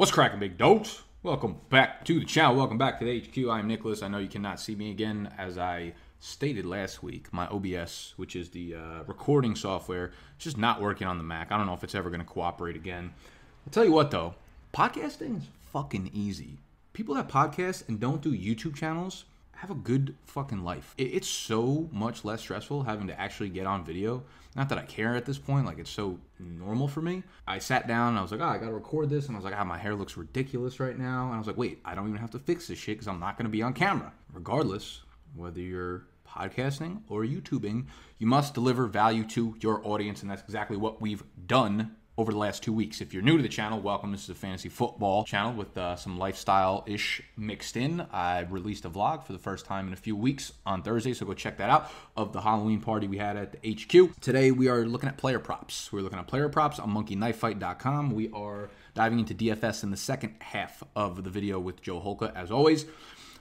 What's cracking, big dogs? Welcome back to the channel. Welcome back to the HQ. I'm Nicholas. I know you cannot see me again, as I stated last week. My OBS, which is the uh, recording software, is just not working on the Mac. I don't know if it's ever going to cooperate again. I'll tell you what, though, podcasting is fucking easy. People that podcast and don't do YouTube channels have a good fucking life. It's so much less stressful having to actually get on video. Not that I care at this point, like it's so normal for me. I sat down and I was like, oh, I gotta record this. And I was like, ah, my hair looks ridiculous right now. And I was like, wait, I don't even have to fix this shit because I'm not gonna be on camera. Regardless, whether you're podcasting or YouTubing, you must deliver value to your audience. And that's exactly what we've done over the last two weeks. If you're new to the channel, welcome. This is a fantasy football channel with uh, some lifestyle ish mixed in. I released a vlog for the first time in a few weeks on Thursday, so go check that out of the Halloween party we had at the HQ. Today we are looking at player props. We're looking at player props on monkeyknifefight.com. We are diving into DFS in the second half of the video with Joe Holka, as always.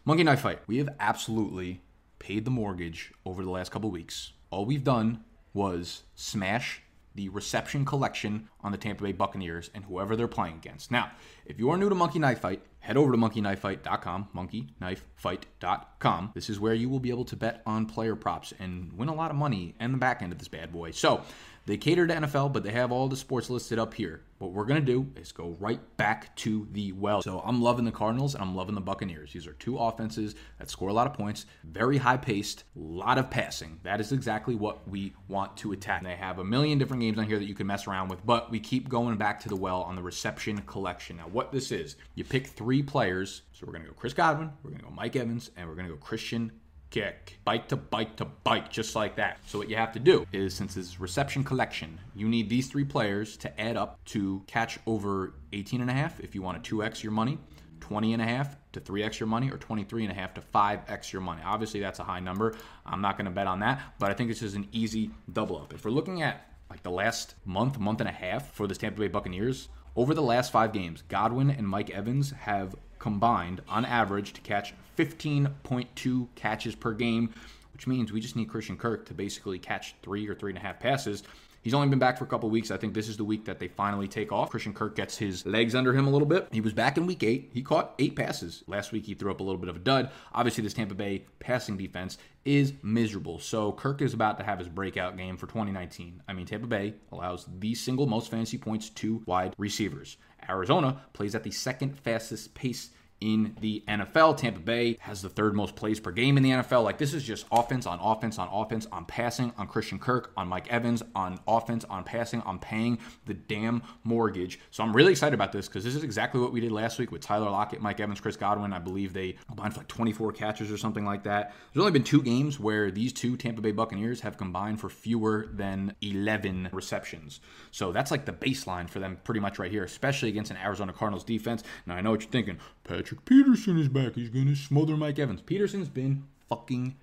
Monkey Knife Fight. We have absolutely paid the mortgage over the last couple weeks. All we've done was smash the reception collection on the Tampa Bay Buccaneers and whoever they're playing against. Now, if you are new to Monkey Knife Fight, head over to monkeyknifefight.com, monkeyknifefight.com. This is where you will be able to bet on player props and win a lot of money and the back end of this bad boy. So, they cater to NFL, but they have all the sports listed up here. What we're going to do is go right back to the well. So I'm loving the Cardinals and I'm loving the Buccaneers. These are two offenses that score a lot of points, very high paced, a lot of passing. That is exactly what we want to attack. And They have a million different games on here that you can mess around with, but we keep going back to the well on the reception collection. Now, what this is, you pick three players. So we're going to go Chris Godwin, we're going to go Mike Evans, and we're going to go Christian Kirk. Bite to bite to bite, just like that. So what you have to do is, since it's reception collection, you need these three players to add up to catch over 18 and a half if you want to 2x your money. 20 and a half to 3x your money or 23 and a half to 5x your money. Obviously that's a high number. I'm not going to bet on that, but I think this is an easy double up. If we're looking at like the last month, month and a half for the Tampa Bay Buccaneers, over the last 5 games, Godwin and Mike Evans have combined on average to catch 15.2 catches per game, which means we just need Christian Kirk to basically catch three or three and a half passes. He's only been back for a couple weeks. I think this is the week that they finally take off. Christian Kirk gets his legs under him a little bit. He was back in week eight. He caught eight passes. Last week, he threw up a little bit of a dud. Obviously, this Tampa Bay passing defense is miserable. So, Kirk is about to have his breakout game for 2019. I mean, Tampa Bay allows the single most fantasy points to wide receivers. Arizona plays at the second fastest pace in the NFL. Tampa Bay has the third most plays per game in the NFL. Like this is just offense on offense on offense on passing on Christian Kirk, on Mike Evans, on offense, on passing, on paying the damn mortgage. So I'm really excited about this because this is exactly what we did last week with Tyler Lockett, Mike Evans, Chris Godwin. I believe they combined for like 24 catches or something like that. There's only been two games where these two Tampa Bay Buccaneers have combined for fewer than 11 receptions. So that's like the baseline for them pretty much right here, especially against an Arizona Cardinals defense. Now I know what you're thinking. Patrick Peterson is back. He's going to smother Mike Evans. Peterson's been fucking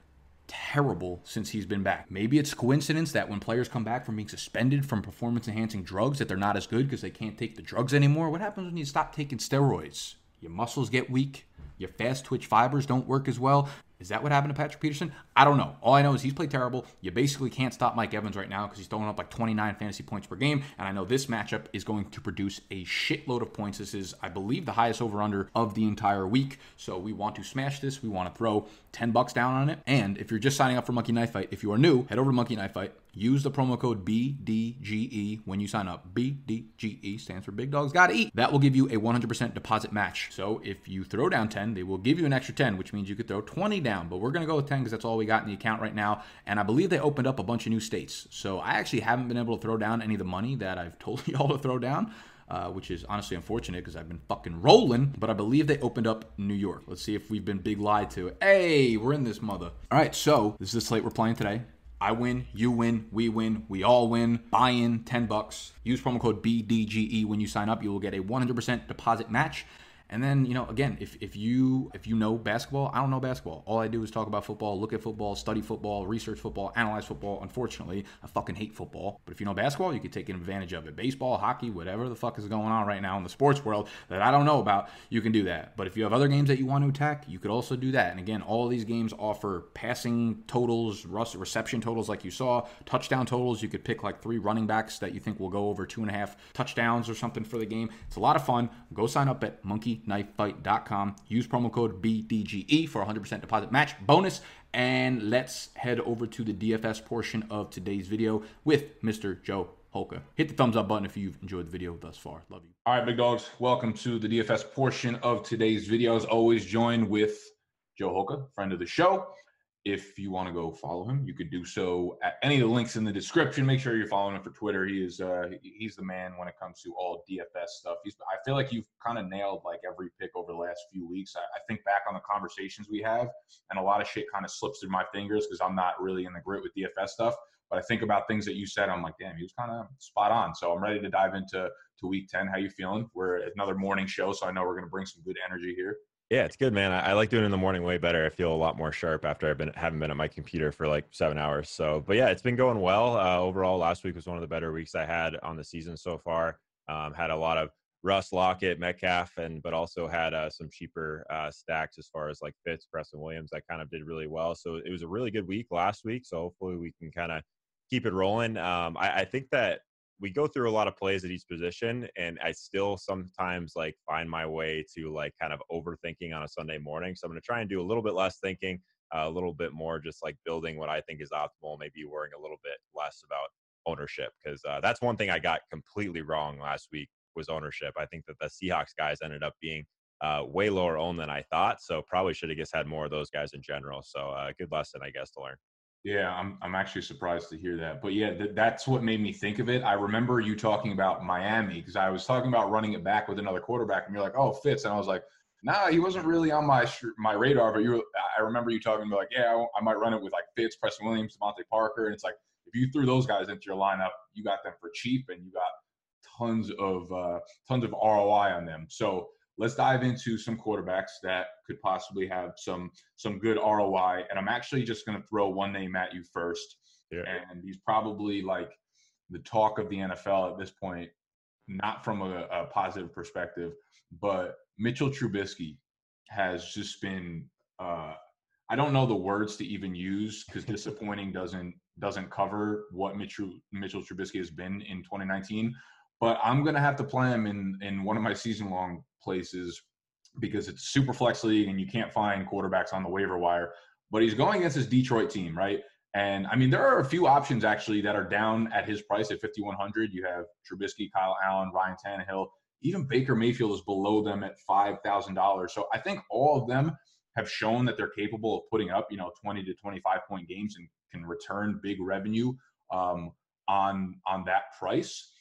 terrible since he's been back. Maybe it's coincidence that when players come back from being suspended from performance enhancing drugs that they're not as good because they can't take the drugs anymore. What happens when you stop taking steroids? Your muscles get weak, your fast twitch fibers don't work as well. Is that what happened to Patrick Peterson? I don't know. All I know is he's played terrible. You basically can't stop Mike Evans right now because he's throwing up like 29 fantasy points per game. And I know this matchup is going to produce a shitload of points. This is, I believe, the highest over under of the entire week. So we want to smash this. We want to throw 10 bucks down on it. And if you're just signing up for Monkey Knife Fight, if you are new, head over to Monkey Knife Fight. Use the promo code BDGE when you sign up. BDGE stands for Big Dogs Gotta Eat. That will give you a 100% deposit match. So if you throw down 10, they will give you an extra 10, which means you could throw 20 down. But we're going to go with 10 because that's all we got in the account right now. And I believe they opened up a bunch of new states. So I actually haven't been able to throw down any of the money that I've told y'all to throw down. Uh, which is honestly unfortunate because I've been fucking rolling. But I believe they opened up New York. Let's see if we've been big lied to. Hey, we're in this mother. All right, so this is the slate we're playing today. I win, you win, we win, we all win. Buy in 10 bucks. Use promo code BDGE when you sign up. You will get a 100% deposit match. And then, you know, again, if, if you if you know basketball, I don't know basketball. All I do is talk about football, look at football, study football, research football, analyze football. Unfortunately, I fucking hate football. But if you know basketball, you can take advantage of it. Baseball, hockey, whatever the fuck is going on right now in the sports world that I don't know about, you can do that. But if you have other games that you want to attack, you could also do that. And again, all these games offer passing totals, reception totals like you saw, touchdown totals. You could pick like three running backs that you think will go over two and a half touchdowns or something for the game. It's a lot of fun. Go sign up at monkeyknifefight.com. Use promo code BDGE for 100% deposit match bonus. And let's head over to the DFS portion of today's video with Mr. Joe Holka. Hit the thumbs up button if you've enjoyed the video thus far. Love you. All right, big dogs. Welcome to the DFS portion of today's video. As always, joined with Joe Holka, friend of the show. If you want to go follow him, you could do so at any of the links in the description. Make sure you're following him for Twitter. He is uh, he's the man when it comes to all DFS stuff. He's I feel like you've kind of nailed like every pick over the last few weeks. I, I think back on the conversations we have, and a lot of shit kind of slips through my fingers because I'm not really in the grit with DFS stuff. But I think about things that you said. I'm like, damn, he was kind of spot on. So I'm ready to dive into to week ten. How you feeling? We're another morning show, so I know we're going to bring some good energy here. Yeah, it's good, man. I, I, like doing it in the morning way better. I feel a lot more sharp after I've been haven't been at my computer for like seven hours. So, but yeah, it's been going well. Uh, overall, last week was one of the better weeks I had on the season so far. Um, had a lot of Russ Lockett, Metcalf, and but also had uh, some cheaper uh, stacks as far as like Fitz, Preston Williams. I kind of did really well. So it was a really good week last week. So hopefully we can kind of keep it rolling. Um, I, I think that we go through a lot of plays at each position and i still sometimes like find my way to like kind of overthinking on a sunday morning so i'm going to try and do a little bit less thinking uh, a little bit more just like building what i think is optimal maybe worrying a little bit less about ownership because uh, that's one thing i got completely wrong last week was ownership. I think that the seahawks guys ended up being uh, way lower owned than i thought so probably should have just had more of those guys in general so uh, good lesson i guess to learn yeah, I'm I'm actually surprised to hear that. But yeah, th- that's what made me think of it. I remember you talking about Miami because I was talking about running it back with another quarterback, and you're like, "Oh, Fitz," and I was like, "Nah, he wasn't really on my sh- my radar." But you, I remember you talking about like, "Yeah, I, might run it with like Fitz, Preston Williams, DeVante Parker," and it's like if you threw those guys into your lineup, you got them for cheap, and you got tons of uh, tons of ROI on them. So let's dive into some quarterbacks that could possibly have some some good ROI. And I'm actually just going to throw one name at you first. Yeah. And he's probably like the talk of the NFL at this point, not from a, a positive perspective, but Mitchell Trubisky has just been. Uh, I don't know the words to even use because disappointing doesn't doesn't cover what Mitchell Mitchell Trubisky has been in 2019. But I'm gonna have to play him in in one of my season long places because it's super flex league and you can't find quarterbacks on the waiver wire. But he's going against his Detroit team, right? And I mean, there are a few options actually that are down at his price at 5,100. You have Trubisky, Kyle Allen, Ryan Tannehill. Even Baker Mayfield is below them at $5,000. So I think all of them have shown that they're capable of putting up, you know, 20 to 25 point games and can return big revenue um, on on that price.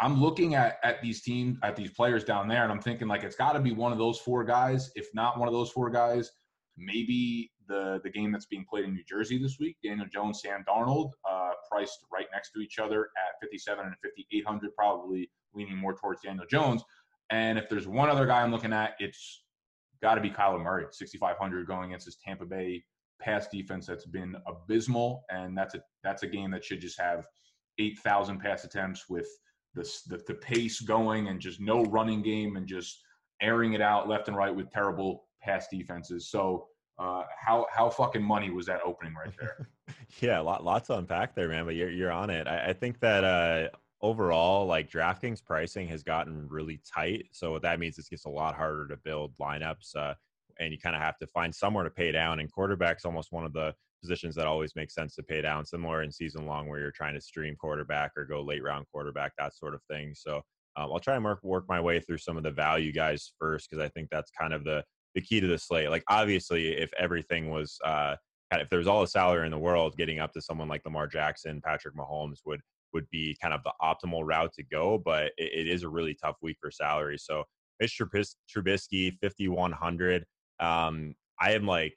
I'm looking at at these teams, at these players down there, and I'm thinking like it's got to be one of those four guys. If not one of those four guys, maybe the the game that's being played in New Jersey this week, Daniel Jones, Sam Darnold, uh, priced right next to each other at 57 and 5800, probably leaning more towards Daniel Jones. And if there's one other guy I'm looking at, it's got to be Kyler Murray, 6500 going against his Tampa Bay pass defense that's been abysmal, and that's a that's a game that should just have 8,000 pass attempts with the, the, the pace going and just no running game and just airing it out left and right with terrible pass defenses. So uh, how how fucking money was that opening right there? yeah, lot, lots to unpack there, man. But you're you're on it. I, I think that uh, overall, like DraftKings pricing has gotten really tight. So what that means is it gets a lot harder to build lineups, uh, and you kind of have to find somewhere to pay down. And quarterback's almost one of the positions that always make sense to pay down, similar in season long where you're trying to stream quarterback or go late round quarterback, that sort of thing. So um, I'll try and work work my way through some of the value guys first because I think that's kind of the the key to the slate. Like obviously, if everything was uh, if there was all the salary in the world, getting up to someone like Lamar Jackson, Patrick Mahomes would would be kind of the optimal route to go. But it, it is a really tough week for salary. So Mitch Trubisky, fifty one hundred. Um, I am like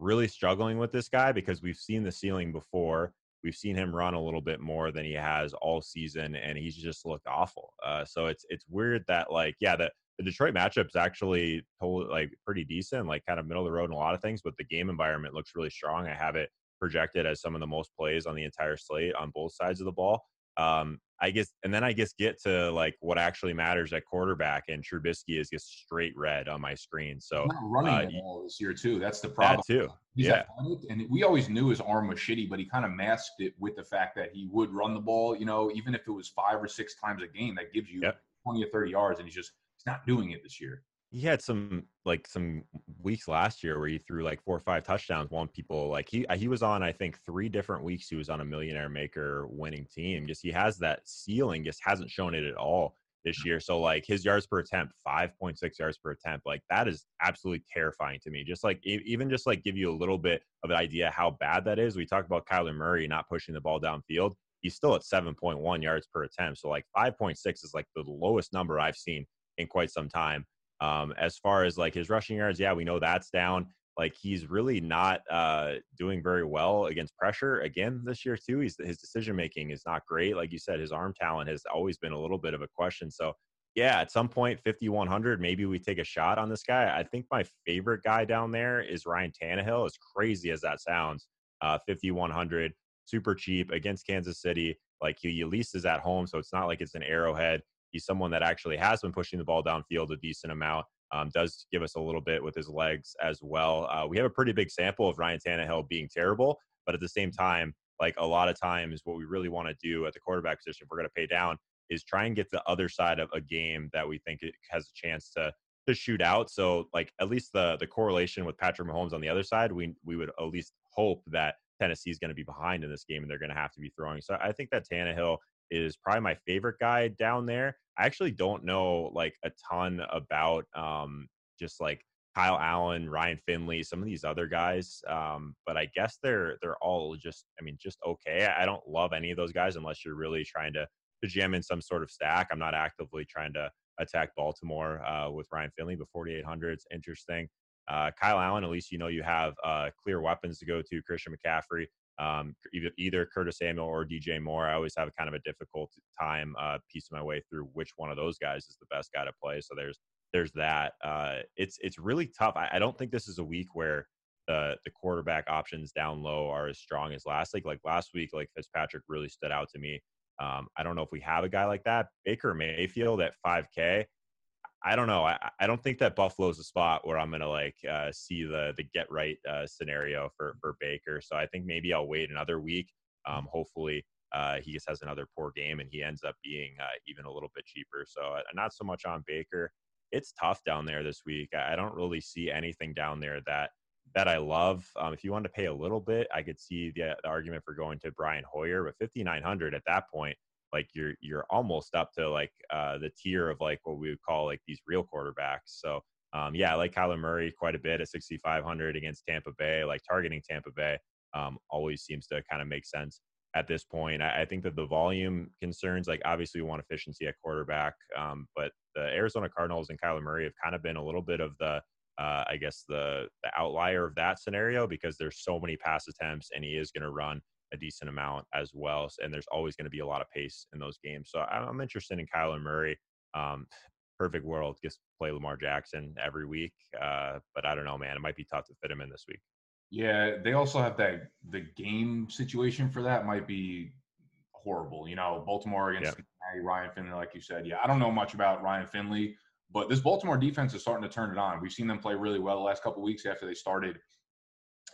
really struggling with this guy because we've seen the ceiling before. We've seen him run a little bit more than he has all season, and he's just looked awful. Uh, so it's it's weird that like yeah, the the Detroit matchup's actually like pretty decent, like kind of middle of the road in a lot of things, but the game environment looks really strong. I have it projected as some of the most plays on the entire slate on both sides of the ball. Um, I guess, and then I guess get to like what actually matters at quarterback, and Trubisky is just straight red on my screen. So running uh, the ball this year too. That's the problem. That too. He's yeah. Athletic, and we always knew his arm was shitty, but he kind of masked it with the fact that he would run the ball. You know, even if it was five or six times a game, that gives you yep. twenty or thirty yards, and he's just he's not doing it this year he had some like some weeks last year where he threw like four or five touchdowns. One people like he he was on I think three different weeks. He was on a millionaire maker winning team. Just he has that ceiling. Just hasn't shown it at all this mm. year. So like his yards per attempt, five point six yards per attempt. Like that is absolutely terrifying to me. Just like even just like give you a little bit of an idea how bad that is. We talked about Kyler Murray not pushing the ball downfield. He's still at seven point one yards per attempt. So like five point six is like the lowest number I've seen in quite some time. Um, as far as like his rushing yards, yeah, we know that's down. Like he's really not uh, doing very well against pressure again this year too. He's his decision making is not great. Like you said, his arm talent has always been a little bit of a question. So yeah, at some point, 5100, maybe we take a shot on this guy. I think my favorite guy down there is Ryan Tannehill. As crazy as that sounds, uh, 5100, super cheap against Kansas City. Like he at least is at home, so it's not like it's an arrowhead. He's someone that actually has been pushing the ball downfield a decent amount. Um, does give us a little bit with his legs as well. Uh, we have a pretty big sample of Ryan Tannehill being terrible, but at the same time, like a lot of times, what we really want to do at the quarterback position, if we're going to pay down, is try and get the other side of a game that we think it has a chance to to shoot out. So, like at least the the correlation with Patrick Mahomes on the other side, we we would at least hope that Tennessee is going to be behind in this game and they're going to have to be throwing. So I think that Tannehill is probably my favorite guy down there. I actually don't know like a ton about um, just like Kyle Allen, Ryan Finley, some of these other guys. Um, but I guess they're they're all just I mean just okay. I don't love any of those guys unless you're really trying to to jam in some sort of stack. I'm not actively trying to attack Baltimore uh, with Ryan Finley, but 4,800 is interesting. Uh, Kyle Allen, at least you know you have uh, clear weapons to go to. Christian McCaffrey, um, either, either Curtis Samuel or DJ Moore. I always have kind of a difficult time uh, piecing my way through which one of those guys is the best guy to play. So there's there's that. Uh, it's it's really tough. I, I, don't think this is a week where the the quarterback options down low are as strong as last week. Like last week, like Fitzpatrick really stood out to me. Um, I don't know if we have a guy like that. Baker Mayfield at 5K. I don't know. I, I don't think that Buffalo's a spot where I'm gonna like uh, see the the get right uh, scenario for for Baker. So I think maybe I'll wait another week. Um, hopefully uh, he just has another poor game and he ends up being uh, even a little bit cheaper. So uh, not so much on Baker. It's tough down there this week. I don't really see anything down there that that I love. Um, if you want to pay a little bit, I could see the, the argument for going to Brian Hoyer, but 5,900 at that point like you're you're almost up to like uh, the tier of like what we would call like these real quarterbacks. So um, yeah, I like Kyler Murray quite a bit at 6,500 against Tampa Bay. Like targeting Tampa Bay um, always seems to kind of make sense at this point. I, I, think that the volume concerns, like obviously we want efficiency at quarterback, um, but the Arizona Cardinals and Kyler Murray have kind of been a little bit of the uh, I guess the the outlier of that scenario because there's so many pass attempts and he is going to run a decent amount as well. And there's always going to be a lot of pace in those games. So I'm interested in Kyler Murray. Um, perfect world, just play Lamar Jackson every week. Uh, but I don't know, man. It might be tough to fit him in this week. Yeah, they also have that the game situation for that might be horrible. You know, Baltimore against. Ryan Finley, like you said. Yeah, I don't know much about Ryan Finley, but this Baltimore defense is starting to turn it on. We've seen them play really well the last couple weeks after they started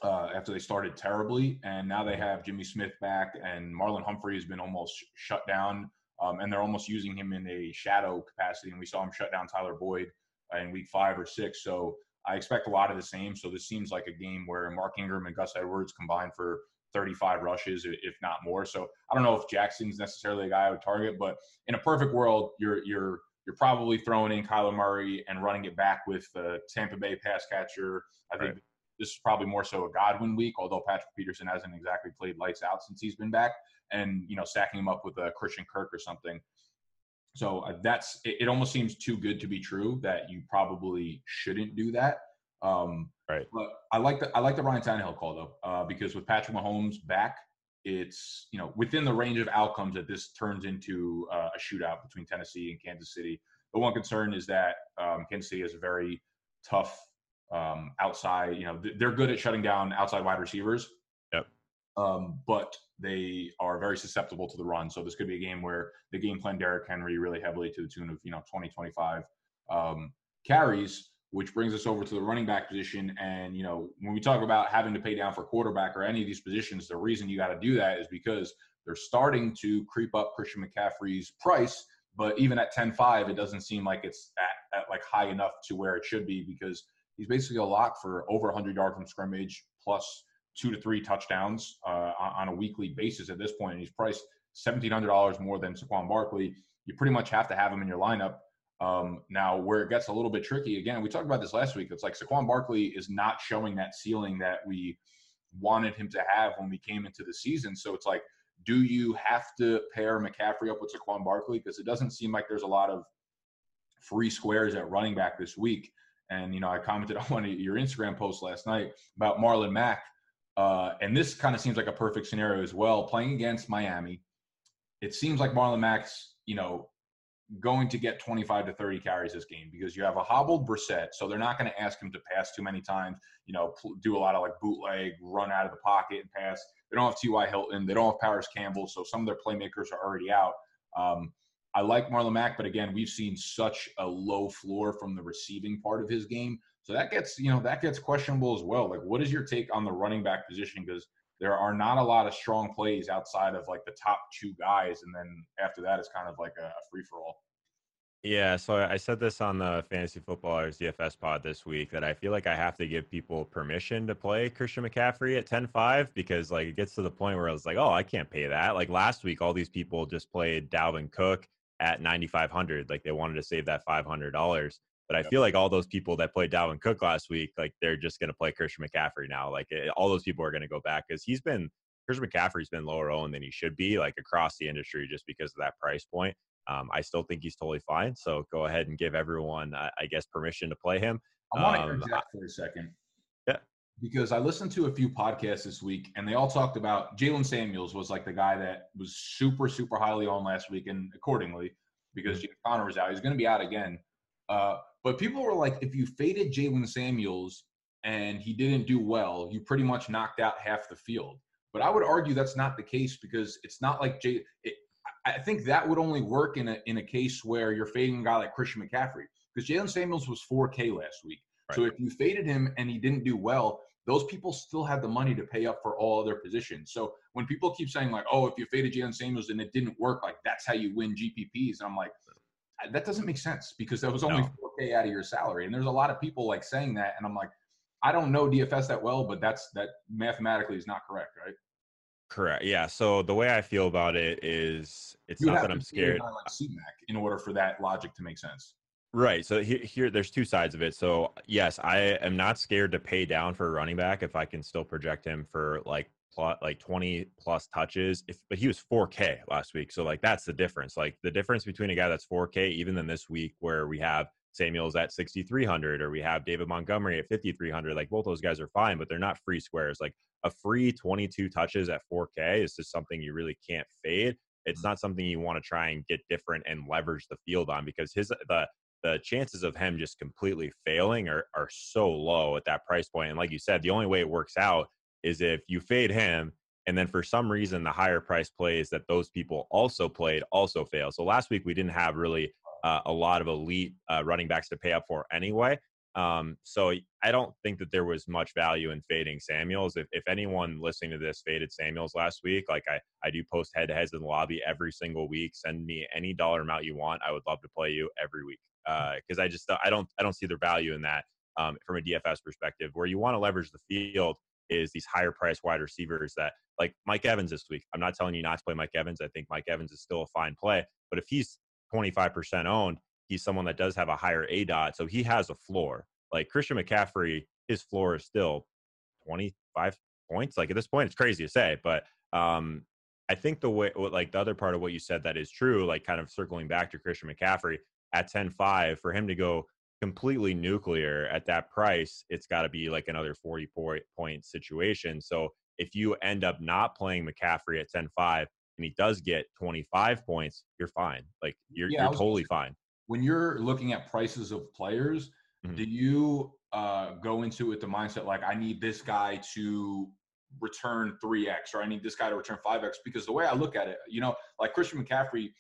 uh, after they started terribly, and now they have Jimmy Smith back, and Marlon Humphrey has been almost sh- shut down, um, and they're almost using him in a shadow capacity. And we saw him shut down Tyler Boyd uh, in week five or six. So I expect a lot of the same. So this seems like a game where Mark Ingram and Gus Edwards combined for 35 rushes, if not more. So I don't know if Jackson's necessarily a guy I would target, but in a perfect world, you're you're you're probably throwing in Kyler Murray and running it back with the Tampa Bay pass catcher. I think right. This is probably more so a Godwin week, although Patrick Peterson hasn't exactly played lights out since he's been back, and you know stacking him up with a Christian Kirk or something. So uh, that's it, it, Almost seems too good to be true that you probably shouldn't do that. Um, right. But I like the I like the Ryan Tannehill call though, uh, because with Patrick Mahomes back, it's you know within the range of outcomes that this turns into uh, a shootout between Tennessee and Kansas City. The one concern is that um, Kansas City is a very tough um, outside. You know, they're good at shutting down outside wide receivers. Yep. Um, but they are very susceptible to the run. So this could be a game where the game plan Derrick Henry really heavily to the tune of you know 20, 25 um, carries which brings us over to the running back position. And, you know, when we talk about having to pay down for quarterback or any of these positions, the reason you got to do that is because they're starting to creep up Christian McCaffrey's price. But even at 10 5, it doesn't seem like it's at, at like high enough to where it should be because he's basically a lock for over 100 yards from scrimmage plus two to three touchdowns uh, on a weekly basis at this point. And he's priced $1,700 more than Saquon Barkley. You pretty much have to have him in your lineup. Um, now, where it gets a little bit tricky, again, we talked about this last week. It's like Saquon Barkley is not showing that ceiling that we wanted him to have when we came into the season. So it's like, do you have to pair McCaffrey up with Saquon Barkley? Because it doesn't seem like there's a lot of free squares at running back this week. And, you know, I commented on one of your Instagram posts last night about Marlon Mack. Uh, and this kind of seems like a perfect scenario as well. Playing against Miami, it seems like Marlon Mack's, you know, going to get 25 to 30 carries this game because you have a hobbled Brissett, so they're not going to ask him to pass too many times. You know, do a lot of like bootleg, run out of the pocket and pass. They don't have T.Y. Hilton. They don't have Parris Campbell, so some of their playmakers are already out. Um, I like Marlon Mack, but again, we've seen such a low floor from the receiving part of his game, so that gets you know that gets questionable as well. Like, what is your take on the running back position? Because there are not a lot of strong plays outside of like the top two guys, and then after that, it's kind of like a, free for all. Yeah, so I said this on the Fantasy Footballers DFS pod this week that I feel like I have to give people permission to play Christian McCaffrey at 10-5 because like it gets to the point where I was like, oh, I can't pay that. Like last week, all these people just played Dalvin Cook at 9,500. Like they wanted to save that $500. But I feel like all those people that played Dalvin Cook last week, like they're just going to play Christian McCaffrey now. Like it, eh, all those people are going to go back because he's been Christian McCaffrey's been lower owned than he should be, like across the industry, just because of that price point. Um, I still think he's totally fine. So go ahead and give everyone, uh, I guess, permission to play him. I want to um, interject for a second. Because I listened to a few podcasts this week, and they all talked about Jaylen Samuels was like the guy that was super, super highly on last week, and accordingly, because mm-hmm. James Conner was out, he's going to be out again. Uh, but people were like, if you faded Jaylen Samuels and he didn't do well, you pretty much knocked out half the field. But I would argue that's not the case because it's not like Jay. It, I think that would only work in a in a case where you're fading a guy like Christian McCaffrey because Jalen Samuels was 4K last week. Right. So if you faded him and he didn't do well, those people still had the money to pay up for all other positions. So when people keep saying like, "Oh, if you faded Jaylen Samuels and it didn't work, like that's how you win GPPs," and I'm like, that doesn't make sense because that was only no. 4K out of your salary. And there's a lot of people like saying that. And I'm like, I don't know DFS that well, but that's that mathematically is not correct, right? Correct. Yeah. So the way I feel about it is it's you not that I'm scared. Like C-Mac in order for that logic to make sense. Right. So here, here, there's two sides of it. So yes, I am not scared to pay down for a running back if I can still project him for like plot like 20 plus touches if but he was 4k last week so like that's the difference like the difference between a guy that's 4k even than this week where we have samuels at 6300 or we have david montgomery at 5300 like both those guys are fine but they're not free squares like a free 22 touches at 4k is just something you really can't fade it's mm-hmm. not something you want to try and get different and leverage the field on because his the the chances of him just completely failing are, are so low at that price point. And like you said, the only way it works out is if you fade him and then for some reason the higher price plays that those people also played also fail. So last week we didn't have really uh, a lot of elite uh, running backs to pay up for anyway. Um, so I don't think that there was much value in fading Samuels. If, if anyone listening to this faded Samuels last week, like I, I do post head to heads in the lobby every single week. Send me any dollar amount you want. I would love to play you every week because uh, I just I don't I don't see the value in that um, from a DFS perspective. Where you want to leverage the field is these higher priced wide receivers that like Mike Evans this week. I'm not telling you not to play Mike Evans. I think Mike Evans is still a fine play, but if he's 25% owned, he's someone that does have a higher aDOT, so he has a floor. Like Christian McCaffrey, his floor is still 25 points. Like at this point, it's crazy to say, but um, I think the way, like the other part of what you said that is true, like kind of circling back to Christian McCaffrey at 10 5, for him to go completely nuclear at that price, it's got to be like another 40 point situation. So if you end up not playing McCaffrey at 10 5 and he does get 25 points, you're fine. Like you're, yeah, you're totally fine. when you're looking at prices of players, mm-hmm. do you uh, go into it with the mindset like I need this guy to return 3x or I need this guy to return 5x? Because the way I look at it, you know, like Christian McCaffrey,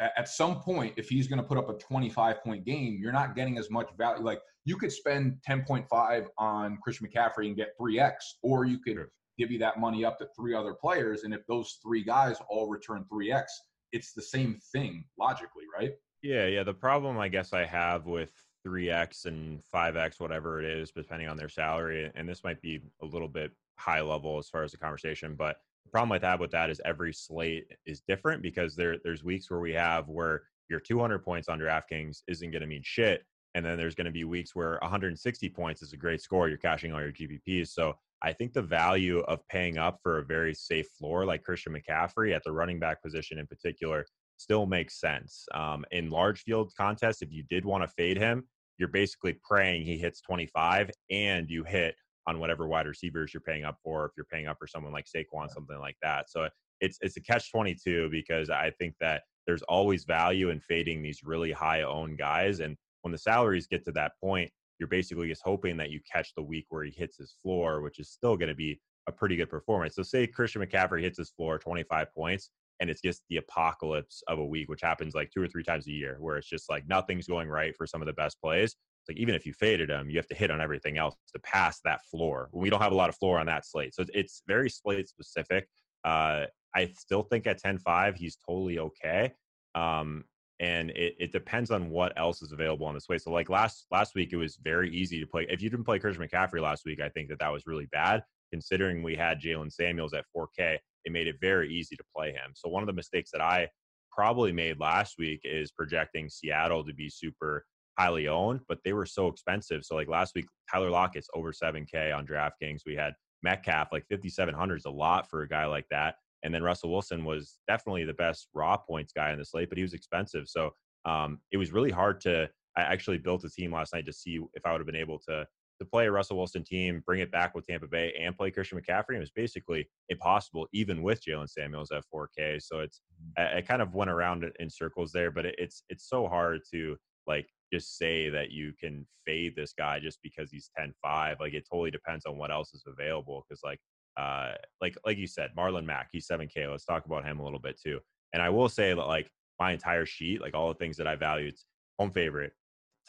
at some point, if he's going to put up a 25 point game, you're not getting as much value. Like you could spend 10.5 on Christian McCaffrey and get 3x, or you could sure. give you that money up to three other players. And if those three guys all return 3x, it's the same thing logically, right? Yeah, yeah. The problem I guess I have with 3x and 5x, whatever it is, depending on their salary, and this might be a little bit high level as far as the conversation, but the problem I have with that is every slate is different because there there's weeks where we have where your 200 points on DraftKings isn't going to mean shit, and then there's going to be weeks where 160 points is a great score. You're cashing all your GPPs, so I think the value of paying up for a very safe floor like Christian McCaffrey at the running back position in particular still makes sense. Um, in large field contests, if you did want to fade him, you're basically praying he hits 25 and you hit on whatever wide receivers you're paying up for. If you're paying up for someone like Saquon, something like that. So it's it's a catch 22 because I think that there's always value in fading these really high owned guys. And when the salaries get to that point, you're basically just hoping that you catch the week where he hits his floor, which is still going to be a pretty good performance. So say Christian McCaffrey hits his floor 25 points and it's just the apocalypse of a week, which happens like two or three times a year, where it's just like nothing's going right for some of the best plays. Like even if you faded them, you have to hit on everything else to pass that floor. We don't have a lot of floor on that slate, so it's very slate specific. Uh, I still think at 10-5, he's totally okay. Um, and it, it depends on what else is available on this way. So like last last week, it was very easy to play. If you didn't play Christian McCaffrey last week, I think that that was really bad considering we had Jaylen Samuels at 4K it made it very easy to play him. So one of the mistakes that I probably made last week is projecting Seattle to be super highly owned, but they were so expensive. So like last week, Tyler Lockett's over 7K on DraftKings. We had Metcalf like 5,700 is a lot for a guy like that. And then Russell Wilson was definitely the best raw points guy in the slate, but he was expensive. So um, it was really hard to. I actually built a team last night to see if I would have been able to to play a Russell Wilson team, bring it back with Tampa Bay, and play Christian McCaffrey. It was basically impossible, even with Jaylen Samuels at 4K. So it's I, I, kind of went around in circles there, but it, it's it's so hard to like just say that you can fade this guy just because he's 10-5. Like it totally depends on what else is available. Because like uh like like you said, Marlon Mack, he's 7K. Let's talk about him a little bit too. And I will say that like my entire sheet, like all the things that I valued, home favorite,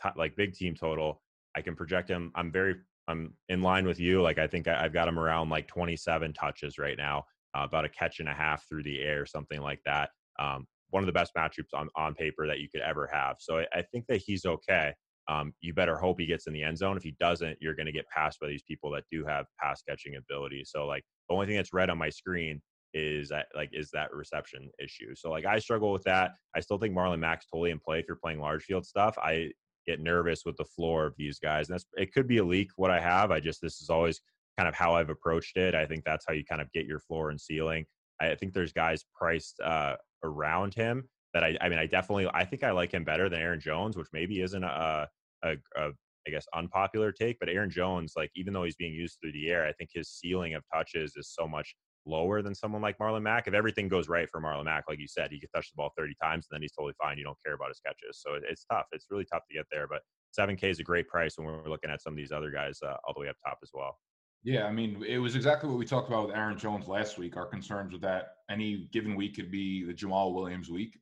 t- like big team total I can project him. I'm very I'm in line with you. Like I think I, have got him around like 27 touches right now, uh, about a catch and a half through the air, something like that. Um, one of the best matchups on, on paper that you could ever have. So I, I think that he's okay. Um, you better hope he gets in the end zone. If he doesn't, you're going to get passed by these people that do have pass catching ability. So like the only thing that's red on my screen is that like is that reception issue. So like I struggle with that. I still think Marlon Mack's totally in play if you're playing large field stuff. I get nervous with the floor of these guys. And that's it could be a leak what I have. I just this is always kind of how I've approached it. I think that's how you kind of get your floor and ceiling. I think there's guys priced uh, around him that I, I mean, I definitely, I think I like him better than Aaron Jones, which maybe isn't a, a, a I guess unpopular take, but Aaron Jones, like even though he's being used through the air, I think his ceiling of touches is so much lower than someone like Marlon Mack. If everything goes right for Marlon Mack, like you said, he could touch the ball 30 times and then he's totally fine. You don't care about his catches. So it's tough. It's really tough to get there. But 7K is a great price when we're looking at some of these other guys uh, all the way up top as well. Yeah, I mean, it was exactly what we talked about with Aaron Jones last week. Our concerns with that any given week could be the Jamaal Williams week.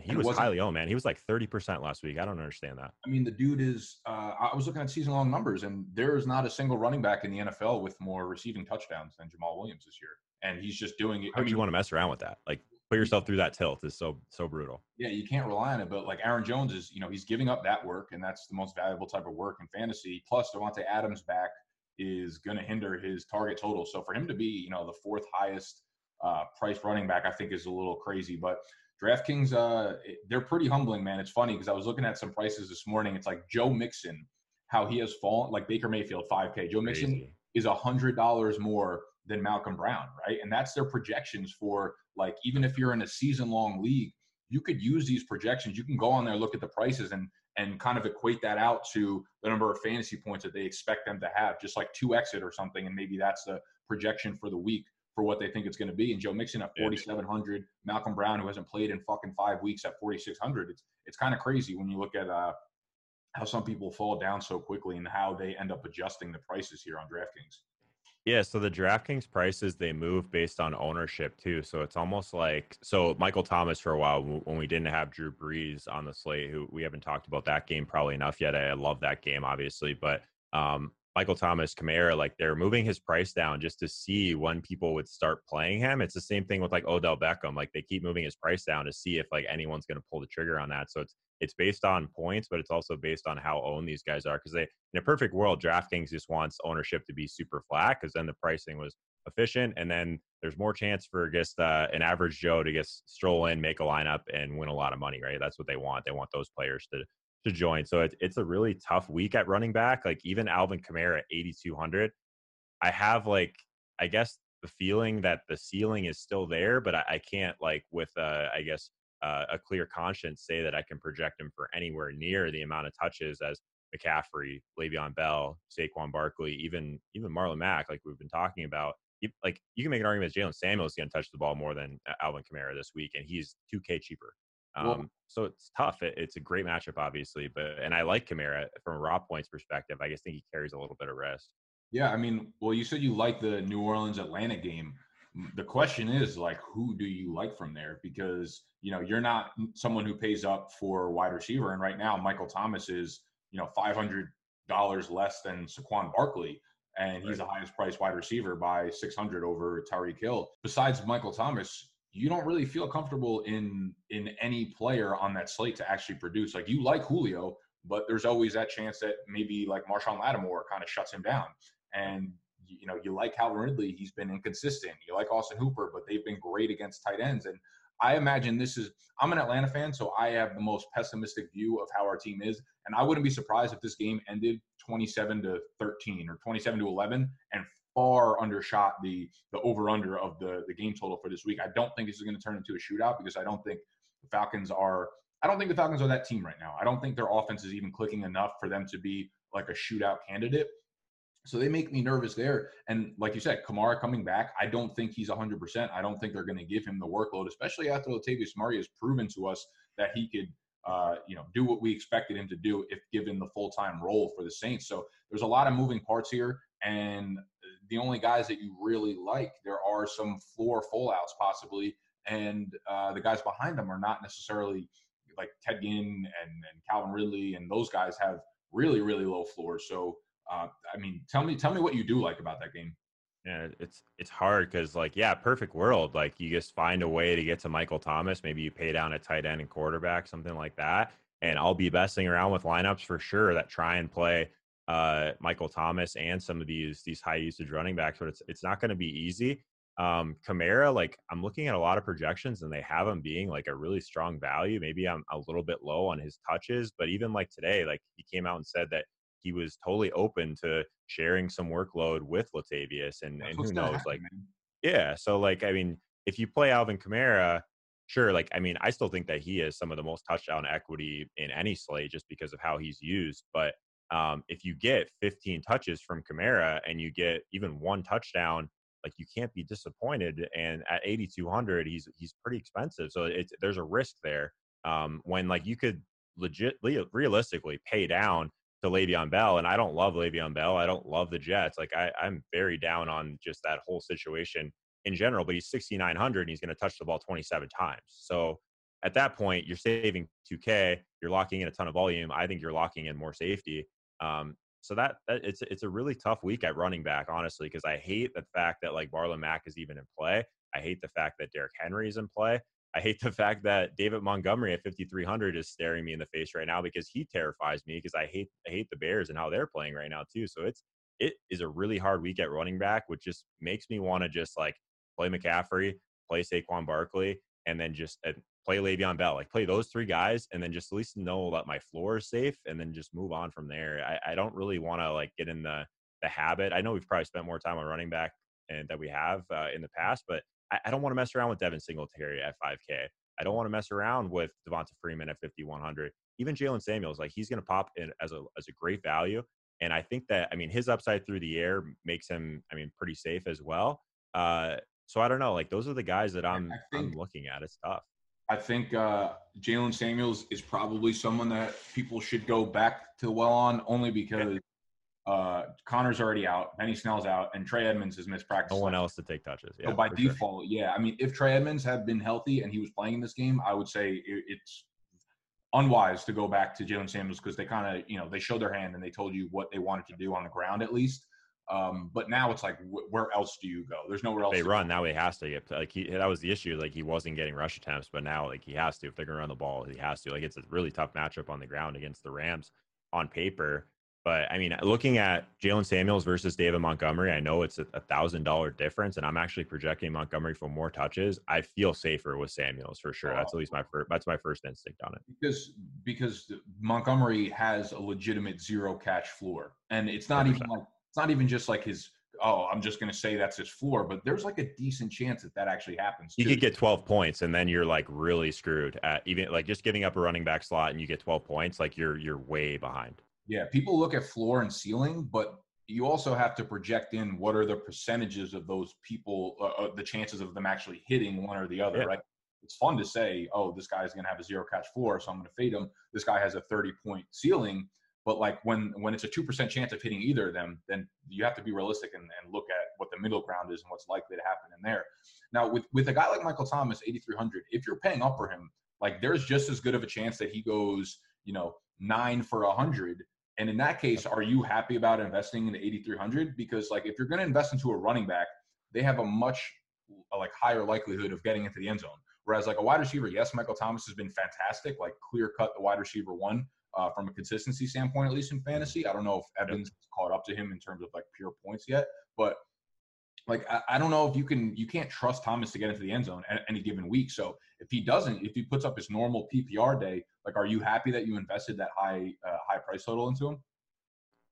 He was highly owned, man. He was like 30% last week. I don't understand that. I mean, the dude is, uh, I was looking at season long numbers, and there is not a single running back in the NFL with more receiving touchdowns than Jamaal Williams this year and he's just doing it. How do you want to mess around with that? Like put yourself through that tilt is so so brutal. Yeah, you can't rely on it. But like Aaron Jones is, you know, he's giving up that work, and that's the most valuable type of work in fantasy. Plus, Davante Adams back is going to hinder his target total. So for him to be, you know, the fourth highest uh, price running back, I think is a little crazy. But DraftKings, uh, they're pretty humbling, man. It's funny because I was looking at some prices this morning. It's like Joe Mixon, how he has fallen, like Baker Mayfield, 5K. Joe Mixon crazy. is a hundred dollars more than Malcolm Brown, right? And that's their projections for like even if you're in a season long league, you could use these projections. You can go on there, look at the prices, and and kind of equate that out to the number of fantasy points that they expect them to have, just like two exit or something, and maybe that's the projection for the week for what they think it's going to be. And Joe Mixon at 4,700, Malcolm Brown, who hasn't played in fucking five weeks, at 4,600. It's it's kind of crazy when you look at uh, how some people fall down so quickly and how they end up adjusting the prices here on DraftKings. Yeah, so the DraftKings prices they move based on ownership too. So it's almost like so Michael Thomas for a while when we didn't have Drew Brees on the slate, who we haven't talked about that game probably enough yet. I love that game, obviously, but um, Michael Thomas, Kamara, like they're moving his price down just to see when people would start playing him. It's the same thing with like Odell Beckham. Like they keep moving his price down to see if like anyone's going to pull the trigger on that. So it's it's based on points, but it's also based on how owned these guys are. Because they, in a perfect world, DraftKings just wants ownership to be super flat because then the pricing was efficient, and then there's more chance for just uh, an average Joe to just stroll in, make a lineup, and win a lot of money. Right? That's what they want. They want those players to to join. So it, it's a really tough week at running back. Like even Alvin Kamara at 8,200, I have like I guess the feeling that the ceiling is still there, but I, I can't like with uh, I guess uh, a clear conscience say that I can project him for anywhere near the amount of touches as McCaffrey, Le'Veon Bell, Saquon Barkley, even even Marlon Mack, like we've been talking about. You, like you can make an argument that Jaylen Samuels is going to touch the ball more than Alvin Kamara this week, and he's 2K cheaper. Um, well, so it's tough. It, it's a great matchup, obviously, but and I like Kamara from a raw points perspective. I just think he carries a little bit of risk. Yeah, I mean, well, you said you like the New Orleans Atlanta game. The question is like, who do you like from there? Because you know you're not someone who pays up for wide receiver, and right now Michael Thomas is you know five hundred dollars less than Saquon Barkley, and he's right. the highest priced wide receiver by six hundred over Tyreek Hill. Besides Michael Thomas, you don't really feel comfortable in in any player on that slate to actually produce. Like you like Julio, but there's always that chance that maybe like Marshon Lattimore kind of shuts him down. And you know, you like Calvin Ridley, he's been inconsistent. You like Austin Hooper, but they've been great against tight ends. And I imagine this is I'm an Atlanta fan, so I have the most pessimistic view of how our team is. And I wouldn't be surprised if this game ended 27 to 13 or 27 to 11 and far undershot the the over under of the the game total for this week. I don't think this is going to turn into a shootout because I don't think the Falcons are. I don't think the Falcons are that team right now. I don't think their offense is even clicking enough for them to be like a shootout candidate. So they make me nervous there. And like you said, Kamara coming back, I don't think he's 100%. I don't think they're going to give him the workload, especially after Latavius Murray has proven to us that he could, uh, you know, do what we expected him to do if given the full time role for the Saints. So there's a lot of moving parts here. And the only guys that you really like, there are some floor fallouts possibly, and uh, the guys behind them are not necessarily like Ted Ginn and, and Calvin Ridley, and those guys have really really low floors. So uh, I mean, tell me tell me what you do like about that game. Yeah, it's it's hard because like yeah, perfect world. Like you just find a way to get to Michael Thomas. Maybe you pay down a tight end and quarterback, something like that. And I'll be messing around with lineups for sure that try and play uh, Michael Thomas and some of these these high usage running backs, but it's it's not going to be easy. Um, Kamara, like I'm looking at a lot of projections and they have him being like a really strong value. Maybe I'm a little bit low on his touches, but even like today, like he came out and said that he was totally open to sharing some workload with Latavius, and, and who knows, like man. yeah. So like I mean, if you play Alvin Kamara, sure, like I mean, I still think that he is some of the most touchdown equity in any slate just because of how he's used, but um, if you get 15 touches from Kamara and you get even one touchdown, like you can't be disappointed. And at 8,200, he's he's pretty expensive, so it's there's a risk there. Um, when like you could legit realistically pay down to Le'Veon Bell, and I don't love Le'Veon Bell. I don't love the Jets. Like I, I'm very down on just that whole situation in general. But he's 6,900 and he's going to touch the ball 27 times. So at that point, you're saving 2K. You're locking in a ton of volume. I think you're locking in more safety. Um, so that, that, it's it's a really tough week at running back, honestly, because I hate the fact that like Marlon Mack is even in play. I hate the fact that Derrick Henry is in play. I hate the fact that David Montgomery at 5300 is staring me in the face right now because he terrifies me because I hate I hate the Bears and how they're playing right now too. So it's it is a really hard week at running back, which just makes me want to just like play McCaffrey, play Saquon Barkley, and then just play Le'Veon Bell, like play those three guys, and then just at least know that my floor is safe, and then just move on from there. I, I don't really want to like get in the the habit. I know we've probably spent more time on running back and that we have uh, in the past, but I, I don't want to mess around with Devin Singletary at 5K. I don't want to mess around with Devonta Freeman at 5100. Even Jaylen Samuels, like he's going to pop in as a as a great value. And I think that I mean his upside through the air makes him I mean pretty safe as well. Uh, So I don't know. Like those are the guys that I'm think, I'm looking at. It's tough. I think uh, Jaylen Samuels is probably someone that people should go back to well on only because uh, Conner's already out, Benny Snell's out, and Trey Edmonds has missed practice. No one else to take touches. Yeah, so by default, sure. yeah. I mean, if Trey Edmonds had been healthy and he was playing in this game, I would say it, it's unwise to go back to Jaylen Samuels because they kind of, you know, they showed their hand and they told you what they wanted to do on the ground at least. Um, but now it's like, wh- where else do you go? There's nowhere else. They run now. He has to get like he that was the issue. Like he wasn't getting rush attempts, but now like he has to. If they're gonna run the ball, he has to. Like it's a really tough matchup on the ground against the Rams on paper. But I mean, looking at Jaylen Samuels versus David Montgomery, I know it's a thousand dollar difference, and I'm actually projecting Montgomery for more touches. I feel safer with Samuels for sure. That's at least my first. That's my first instinct on it. Because because Montgomery has a legitimate zero catch floor, and it's not 100%. even like it's not even just like his oh, I'm just going to say that's his floor, but there's like a decent chance that that actually happens. You could get 12 points, and then you're like really screwed. At even like just giving up a running back slot, and you get 12 points, like you're you're way behind. Yeah, people look at floor and ceiling, but you also have to project in what are the percentages of those people, uh, uh the chances of them actually hitting one or the other, yeah. right? It's fun to say, oh, this guy's going to have a zero catch floor, so I'm going to fade him. This guy has a 30 point ceiling but like when when it's a two percent chance of hitting either of them, then you have to be realistic and, and look at what the middle ground is and what's likely to happen in there. Now, with with a guy like Michael Thomas, eighty three hundred, if you're paying up for him, like there's just as good of a chance that he goes, you know, nine for a hundred. And in that case, are you happy about investing in the 8,300? Because like if you're going to invest into a running back, they have a much like higher likelihood of getting into the end zone. Whereas like a wide receiver, yes, Michael Thomas has been fantastic, like clear cut the wide receiver one uh, from a consistency standpoint, at least in fantasy. I don't know if Evans yep. caught up to him in terms of like pure points yet, but like I, I, don't know if you can you can't trust Thomas to get into the end zone at any given week. So if he doesn't, if he puts up his normal PPR day, like are you happy that you invested that high uh, high price total into him?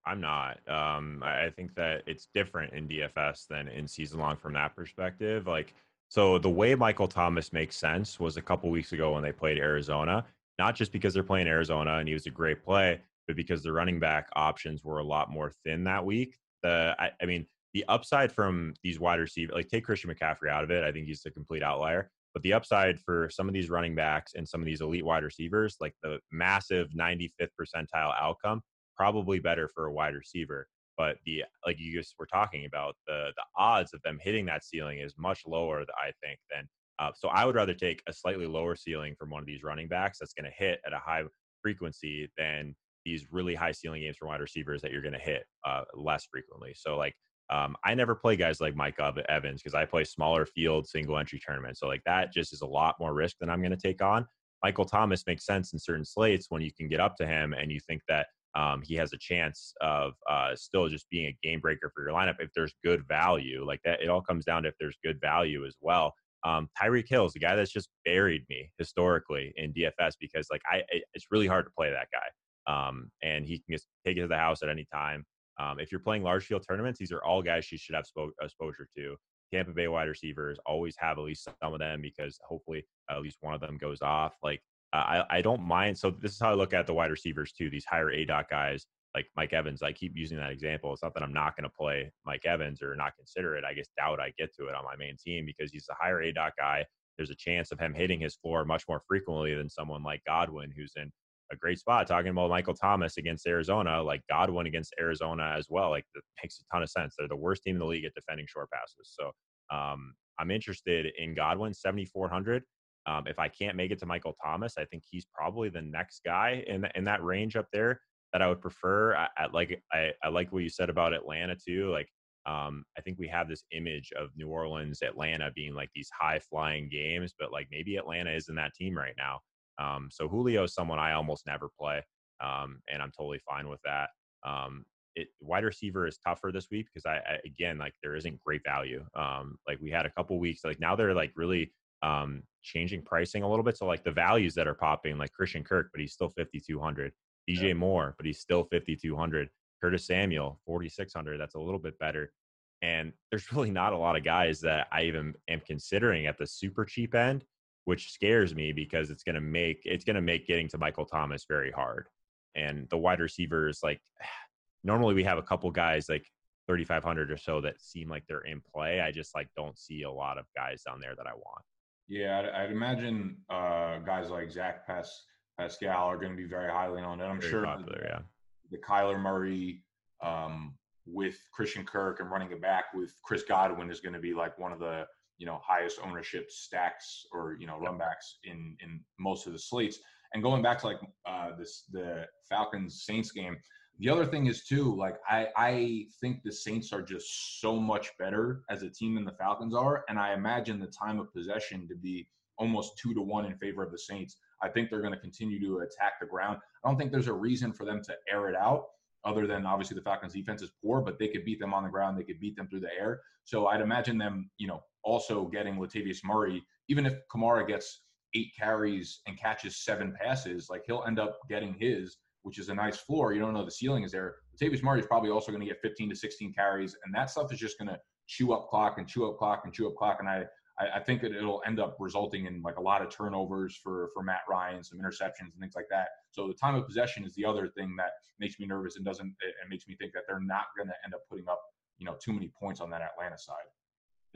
I'm not. Um, I think that it's different in DFS than in season long from that perspective. Like, so the way Michael Thomas makes sense was a couple weeks ago when they played Arizona not just because they're playing Arizona and he was a great play, but because the running back options were a lot more thin that week. The I, I mean, the upside from these wide receivers, like take Christian McCaffrey out of it, I think he's a complete outlier. But the upside for some of these running backs and some of these elite wide receivers, like the massive 95th percentile outcome, probably better for a wide receiver. But the like you just were talking about, the the odds of them hitting that ceiling is much lower, I think, than uh, so I would rather take a slightly lower ceiling from one of these running backs that's going to hit at a high frequency than these really high ceiling games from wide receivers that you're going to hit uh, less frequently. So like um, I never play guys like Mike Evans because I play smaller field single entry tournaments. So like that just is a lot more risk than I'm going to take on. Michael Thomas makes sense in certain slates when you can get up to him and you think that um, he has a chance of uh, still just being a game breaker for your lineup if there's good value like that. It all comes down to if there's good value as well. Um, Tyreek Hill is the guy that's just buried me historically in DFS because like I, it's really hard to play that guy. Um, and he can just take it to the house at any time. Um, if you're playing large field tournaments, these are all guys you should have spo- exposure to. Tampa Bay wide receivers always have at least some of them because hopefully at least one of them goes off. Like uh, I, I don't mind. So this is how I look at the wide receivers too. These higher aDOT guys like Mike Evans. I keep using that example. It's not that I'm not going to play Mike Evans or not consider it. I just doubt I get to it on my main team because he's a higher aDOT guy. There's a chance of him hitting his floor much more frequently than someone like Godwin, who's in a great spot. Talking about Michael Thomas against Arizona, like Godwin against Arizona as well. Like that makes a ton of sense. They're the worst team in the league at defending short passes. So um, I'm interested in Godwin, 7,400. Um, if I can't make it to Michael Thomas, I think he's probably the next guy in in that range up there that I would prefer. I, I like I, I like what you said about Atlanta too. Like um, I think we have this image of New Orleans, Atlanta being like these high flying games, but like maybe Atlanta isn't that team right now. Um, so Julio is someone I almost never play, um, and I'm totally fine with that. Um, it, wide receiver is tougher this week because I, I, again like there isn't great value. Um, like we had a couple weeks, like now they're like really um, changing pricing a little bit. So like the values that are popping, like Christian Kirk, but he's still 5,200. DJ Moore, but he's still 5,200. Curtis Samuel, 4,600. That's a little bit better. And there's really not a lot of guys that I even am considering at the super cheap end, which scares me because it's going to make it's going to make getting to Michael Thomas very hard. And the wide receivers, like normally we have a couple guys like 3,500 or so that seem like they're in play. I just like don't see a lot of guys down there that I want. Yeah, I'd, I'd imagine uh, guys like Zach Pas- Pascal are going to be very highly owned. And I'm Very sure popular, yeah. the Kyler Murray um, with Christian Kirk and running it back with Chris Godwin is going to be like one of the you know highest ownership stacks or you know run backs in in most of the slates. And going back to like uh, this the Falcons Saints game, the other thing is too like I I think the Saints are just so much better as a team than the Falcons are, and I imagine the time of possession to be almost two to one in favor of the Saints. I think they're going to continue to attack the ground. I don't think there's a reason for them to air it out other than obviously the Falcons defense is poor, but they could beat them on the ground. They could beat them through the air. So I'd imagine them, you know, also getting Latavius Murray, even if Kamara gets eight carries and catches seven passes, like he'll end up getting his, which is a nice floor. You don't know the ceiling is there. Latavius Murray is probably also going to get 15 to 16 carries, and that stuff is just going to chew up clock and chew up clock and chew up clock. And I, I, think that it'll end up resulting in like a lot of turnovers for for Matt Ryan, some interceptions and things like that. So the time of possession is the other thing that makes me nervous and doesn't and makes me think that they're not going to end up putting up you know too many points on that Atlanta side.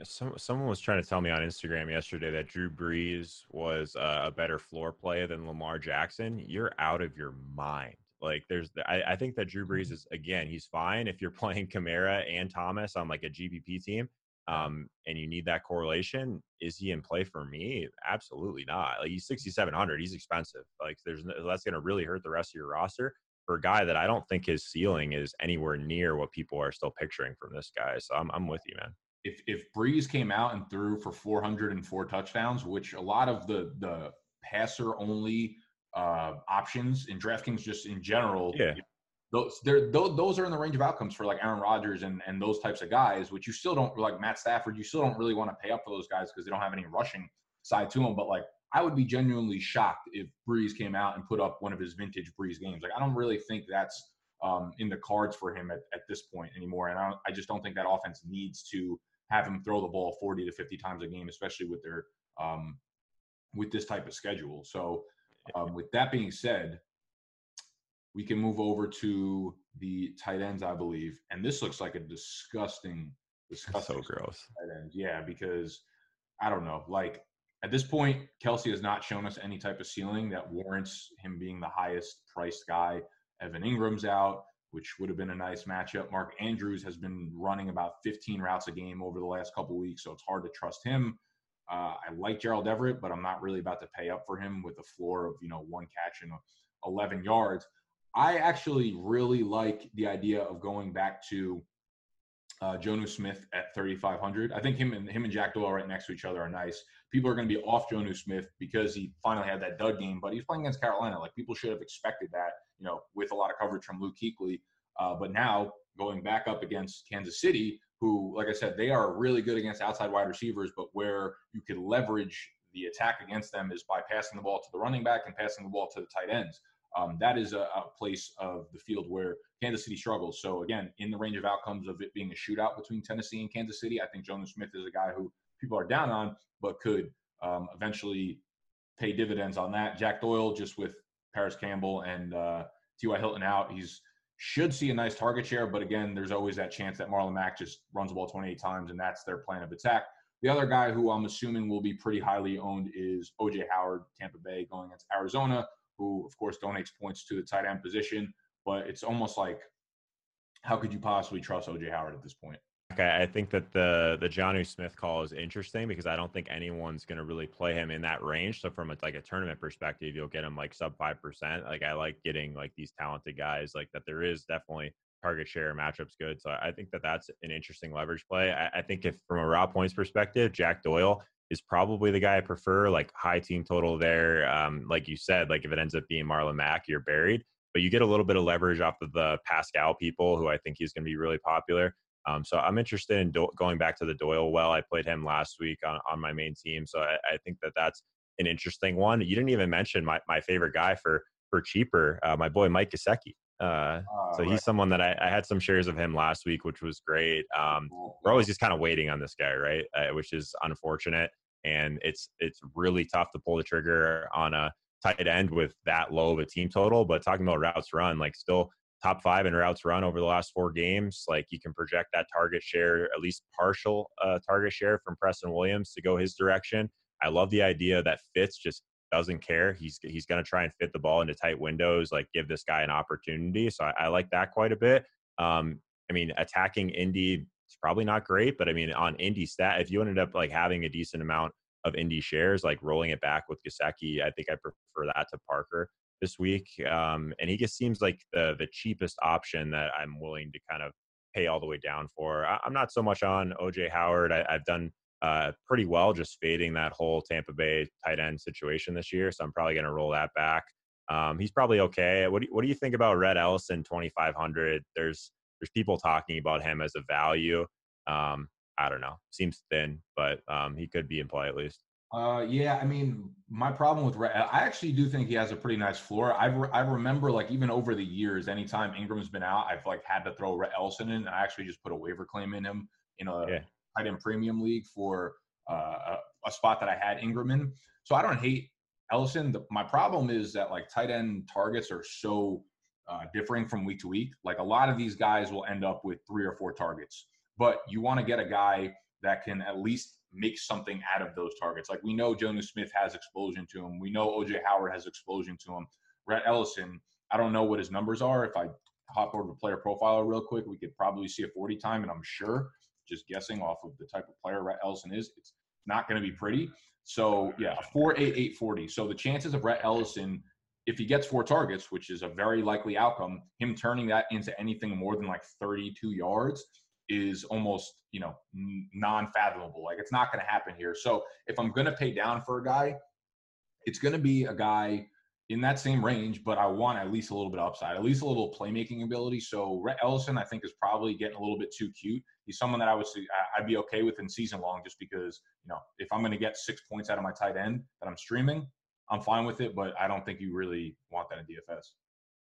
Some, someone was trying to tell me on Instagram yesterday that Drew Brees was uh, a better floor play than Lamar Jackson. You're out of your mind. Like there's, I, I think that Drew Brees is again, he's fine if you're playing Kamara and Thomas on like a GPP team, um, and you need that correlation. Is he in play for me? Absolutely not. Like he's 6,700. He's expensive. Like there's no, that's going to really hurt the rest of your roster for a guy that I don't think his ceiling is anywhere near what people are still picturing from this guy. So I'm, I'm with you, man if if Brees came out and threw for 404 touchdowns, which a lot of the the passer only uh, options in DraftKings just in general, yeah. Those, those those are in the range of outcomes for like Aaron Rodgers and, and those types of guys, which you still don't like Matt Stafford. You still don't really want to pay up for those guys because they don't have any rushing side to them. But like, I would be genuinely shocked if Brees came out and put up one of his vintage Brees games. Like, I don't really think that's um, in the cards for him at, at this point anymore. And I, I just don't think that offense needs to have him throw the ball 40 to 50 times a game, especially with their um, with this type of schedule. So, um, with that being said, we can move over to the tight ends, I believe, and this looks like a disgusting, disgusting. So gross. Tight ends, yeah, because I don't know, like. At this point, Kelce has not shown us any type of ceiling that warrants him being the highest priced guy. Evan Engram's out which would have been a nice matchup. Mark Andrews has been running about 15 routes a game over the last couple weeks, so it's hard to trust him. Uh, I like Gerald Everett, but I'm not really about to pay up for him with a floor of you know one catch and 11 yards. I actually really like the idea of going back to uh, Jonnu Smith at 3,500. I think him and him and Jack Doyle right next to each other are nice. People are going to be off Jonnu Smith because he finally had that dud game, but he's playing against Carolina. Like people should have expected that, you know, with a lot of coverage from Luke Kuechly. Uh, but now going back up against Kansas City, who, like I said, they are really good against outside wide receivers, but where you could leverage the attack against them is by passing the ball to the running back and passing the ball to the tight ends. Um, that is a, a, place of the field where Kansas City struggles. So again, in the range of outcomes of it being a shootout between Tennessee and Kansas City, I think Jonnu Smith is a guy who people are down on, but could um, eventually pay dividends on that. Jack Doyle, just with Parris Campbell and uh, T.Y. Hilton out, he's should see a nice target share, but again, there's always that chance that Marlon Mack just runs the ball 28 times, and that's their plan of attack. The other guy who I'm assuming will be pretty highly owned is OJ Howard, Tampa Bay, going against Arizona, who of course donates points to the tight end position. But it's almost like, how could you possibly trust OJ Howard at this point? Okay, I think that the the Jonnu Smith call is interesting because I don't think anyone's going to really play him in that range. So from a, like a tournament perspective, you'll get him like sub five percent. Like I like getting like these talented guys like that. There is definitely target share matchups good. So I think that that's an interesting leverage play. I, I think if from a raw points perspective, Jack Doyle is probably the guy I prefer. Like high team total there. Um, like you said, like if it ends up being Marlon Mack, you're buried. But you get a little bit of leverage off of the Pascal people, who I think he's going to be really popular. Um, so I'm interested in do- going back to the Doyle well. I played him last week on, on my main team, so I, I, think that that's an interesting one. You didn't even mention my, my favorite guy for for cheaper, uh, my boy Mike Gesicki. Uh, oh, so he's someone that I, I, had some shares of him last week, which was great. Um, we're always just kind of waiting on this guy, right? Uh, which is unfortunate, and it's it's really tough to pull the trigger on a tight end with that low of a team total. But talking about routes run, like still top five in routes run over the last four games. Like you can project that target share, at least partial uh, target share from Preston Williams to go his direction. I love the idea that Fitz just doesn't care. He's he's going to try and fit the ball into tight windows, like give this guy an opportunity. So I, I like that quite a bit. Um, I mean, attacking Indy is probably not great, but I mean, on Indy stat, if you ended up like having a decent amount of Indy shares, like rolling it back with Gesicki, I think I prefer that to Parker this week. Um, and he just seems like the the cheapest option that I'm willing to kind of pay all the way down for. I, am not so much on OJ Howard. I, have done uh, pretty well just fading that whole Tampa Bay tight end situation this year, so I'm probably going to roll that back. Um, he's probably okay. What do, you, what do you think about Rhett Ellison 2500? There's there's people talking about him as a value. Um, I don't know. Seems thin, but um, he could be in play at least. Uh, yeah, I mean, my problem with I actually do think he has a pretty nice floor. I re- I remember like even over the years, anytime Engram's been out, I've like had to throw Rhett Ellison in. and I actually just put a waiver claim in him in a yeah. tight end premium league for uh, a, a, spot that I had Engram in. So I don't hate Ellison. The, my problem is that like tight end targets are so uh, differing from week to week. Like a lot of these guys will end up with three or four targets, but you want to get a guy that can at least make something out of those targets. Like we know Jonnu Smith has explosion to him. We know OJ Howard has explosion to him. Rhett Ellison, I don't know what his numbers are. If I hop over to player profiler real quick, we could probably see a 40 time, and I'm sure, just guessing off of the type of player Rhett Ellison is, it's not going to be pretty. So yeah, a 4.8840. So the chances of Rhett Ellison, if he gets four targets, which is a very likely outcome, him turning that into anything more than like 32 yards is almost you know non-fathomable. Like it's not going to happen here. So if I'm going to pay down for a guy, it's going to be a guy in that same range, but I want at least a little bit upside, at least a little playmaking ability. So Ellison, I think, is probably getting a little bit too cute. He's someone that I would say I'd be okay with in season long, just because you know if I'm going to get six points out of my tight end that I'm streaming, I'm fine with it. But I don't think you really want that in DFS.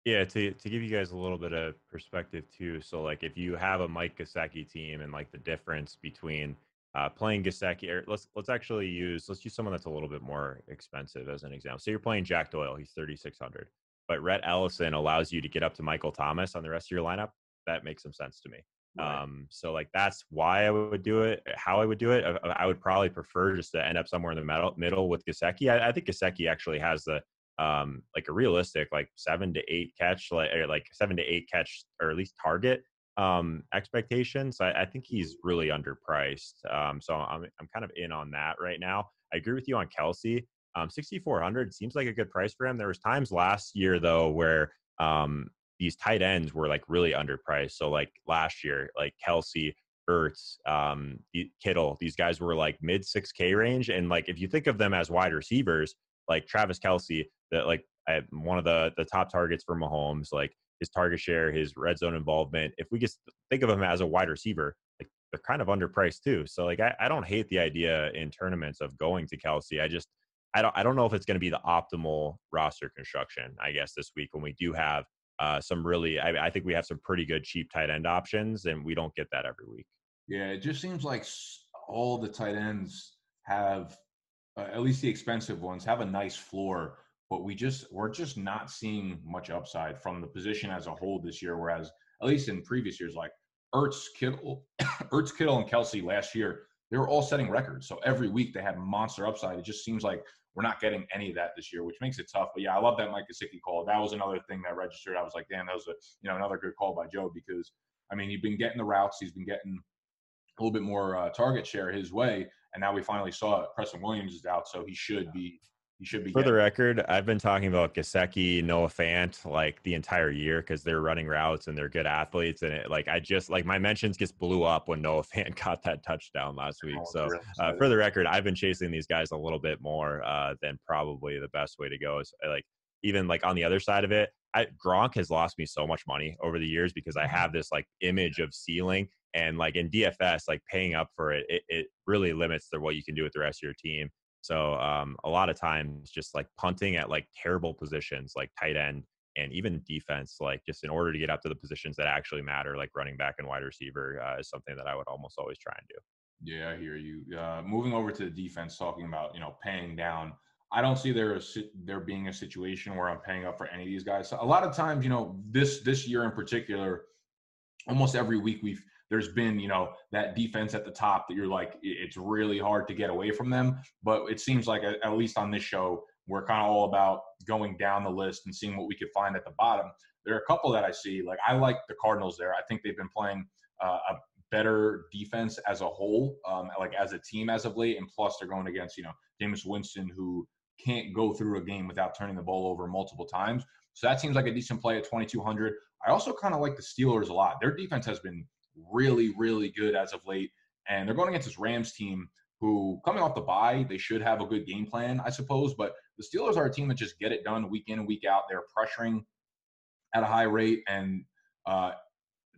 Yeah, to to give you guys a little bit of perspective too. So like if you have a Mike Gesicki team and like the difference between uh, playing Gesicki, or let's let's actually use let's use someone that's a little bit more expensive as an example. So you're playing Jack Doyle, he's 3600, but Rhett Ellison allows you to get up to Michael Thomas on the rest of your lineup. That makes some sense to me. Right. Um, so like that's why I would do it. How I would do it, I, I would probably prefer just to end up somewhere in the middle, middle with Gesicki. I, I think Gesicki actually has the um, like a realistic like seven to eight catch, like like seven to eight catch or at least target um, expectations. I, I think he's really underpriced. Um, so I'm I'm kind of in on that right now. I agree with you on Kelce. Um, 6,400 seems like a good price for him. There was times last year though where um, these tight ends were like really underpriced. So like last year, like Kelce, Ertz, um, Kittle, these guys were like mid 6K range. And like if you think of them as wide receivers, like Travis Kelce, that like one of the the top targets for Mahomes, like his target share, his red zone involvement. If we just think of him as a wide receiver, like they're kind of underpriced too. So like I, I don't hate the idea in tournaments of going to Kelce. I just I don't I don't know if it's going to be the optimal roster construction. I guess this week when we do have uh, some really, I, I think we have some pretty good cheap tight end options, and we don't get that every week. Yeah, it just seems like all the tight ends have, uh, at least the expensive ones, have a nice floor but we just we're just not seeing much upside from the position as a whole this year. Whereas at least in previous years, like Ertz, Kittle, Ertz, Kittle, and Kelce last year, they were all setting records. So every week they had monster upside. It just seems like we're not getting any of that this year, which makes it tough. But yeah, I love that Mike Gesicki call. That was another thing that registered. I was like, damn, that was a you know another good call by Joe because I mean he's been getting the routes, he's been getting a little bit more uh, target share his way, and now we finally saw it. Preston Williams is out, so he should be he should be. For the record, I've been talking about Gesicki, Noah Fant like the entire year because they're running routes and they're good athletes. And it like I just like my mentions just blew up when Noah Fant got that touchdown last week. Oh, so uh, for the record, I've been chasing these guys a little bit more uh, than probably the best way to go. Is like even like on the other side of it, I, Gronk has lost me so much money over the years because I mm-hmm. have this like image of ceiling and like in DFS, like paying up for it, it, it really limits the, what you can do with the rest of your team. So um, a lot of times, just like punting at like terrible positions, like tight end and even defense, like just in order to get up to the positions that actually matter, like running back and wide receiver, uh, is something that I would almost always try and do. Yeah, I hear you. Uh, moving over to the defense, talking about you know paying down. I don't see there there being a situation where I'm paying up for any of these guys. So a lot of times, you know, this this year in particular, almost every week we've there's been you know that defense at the top that you're like it's really hard to get away from them. But it seems like at least on this show we're kind of all about going down the list and seeing what we could find at the bottom. There are a couple that I see. Like I like the Cardinals there. I think they've been playing uh, a better defense as a whole, um, like as a team as of late. And plus, they're going against you know Jameis Winston, who can't go through a game without turning the ball over multiple times. So that seems like a decent play at 2,200. I also kind of like the Steelers a lot. Their defense has been really, really good as of late. And they're going against this Rams team who, coming off the bye, they should have a good game plan, I suppose. But the Steelers are a team that just get it done week in and week out. They're pressuring at a high rate. And uh,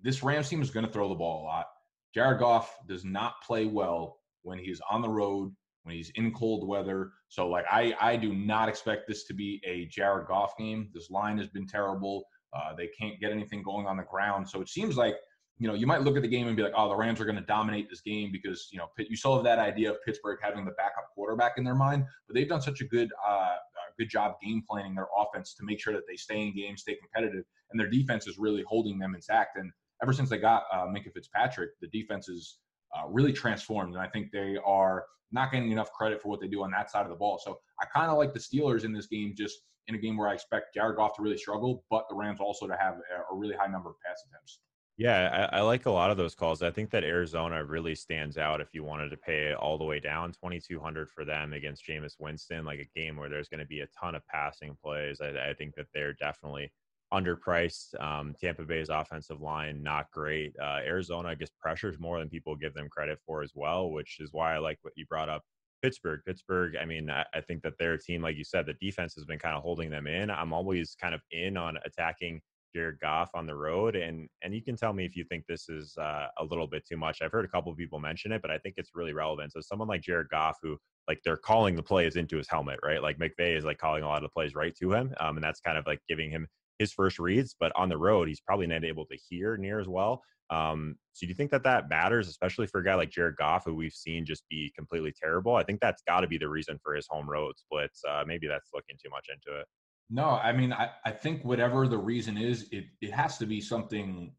this Rams team is going to throw the ball a lot. Jared Goff does not play well when he's on the road when he's in cold weather. So like I I do not expect this to be a Jared Goff game. This line has been terrible. Uh, they can't get anything going on the ground. So it seems like you know you might look at the game and be like, oh, the Rams are going to dominate this game because you know you still have that idea of Pittsburgh having the backup quarterback in their mind. But they've done such a good uh, good job game planning their offense to make sure that they stay in games, stay competitive, and their defense is really holding them intact. And ever since they got uh, Minkah Fitzpatrick, the defense is uh, really transformed. And I think they are not getting enough credit for what they do on that side of the ball. So I kind of like the Steelers in this game, just in a game where I expect Jared Goff to really struggle, but the Rams also to have a, a really high number of pass attempts. Yeah, I, I, like a lot of those calls. I think that Arizona really stands out if you wanted to pay all the way down 2200 for them against Jameis Winston, like a game where there's going to be a ton of passing plays. I, I think that they're definitely underpriced. Um, Tampa Bay's offensive line not great. Uh, Arizona, I guess, pressures more than people give them credit for as well, which is why I like what you brought up. Pittsburgh, Pittsburgh. I mean, I, I think that their team, like you said, the defense has been kind of holding them in. I'm always kind of in on attacking Jared Goff on the road, and and you can tell me if you think this is uh, a little bit too much. I've heard a couple of people mention it, but I think it's really relevant. So someone like Jared Goff, who like they're calling the plays into his helmet, right? Like McVay is like calling a lot of the plays right to him, um, and that's kind of like giving him his first reads, but on the road, he's probably not able to hear near as well. Um, so do you think that that matters, especially for a guy like Jared Goff, who we've seen just be completely terrible? I think that's got to be the reason for his home road splits. Uh, maybe that's looking too much into it. No, I mean, I, I think whatever the reason is, it, it has to be something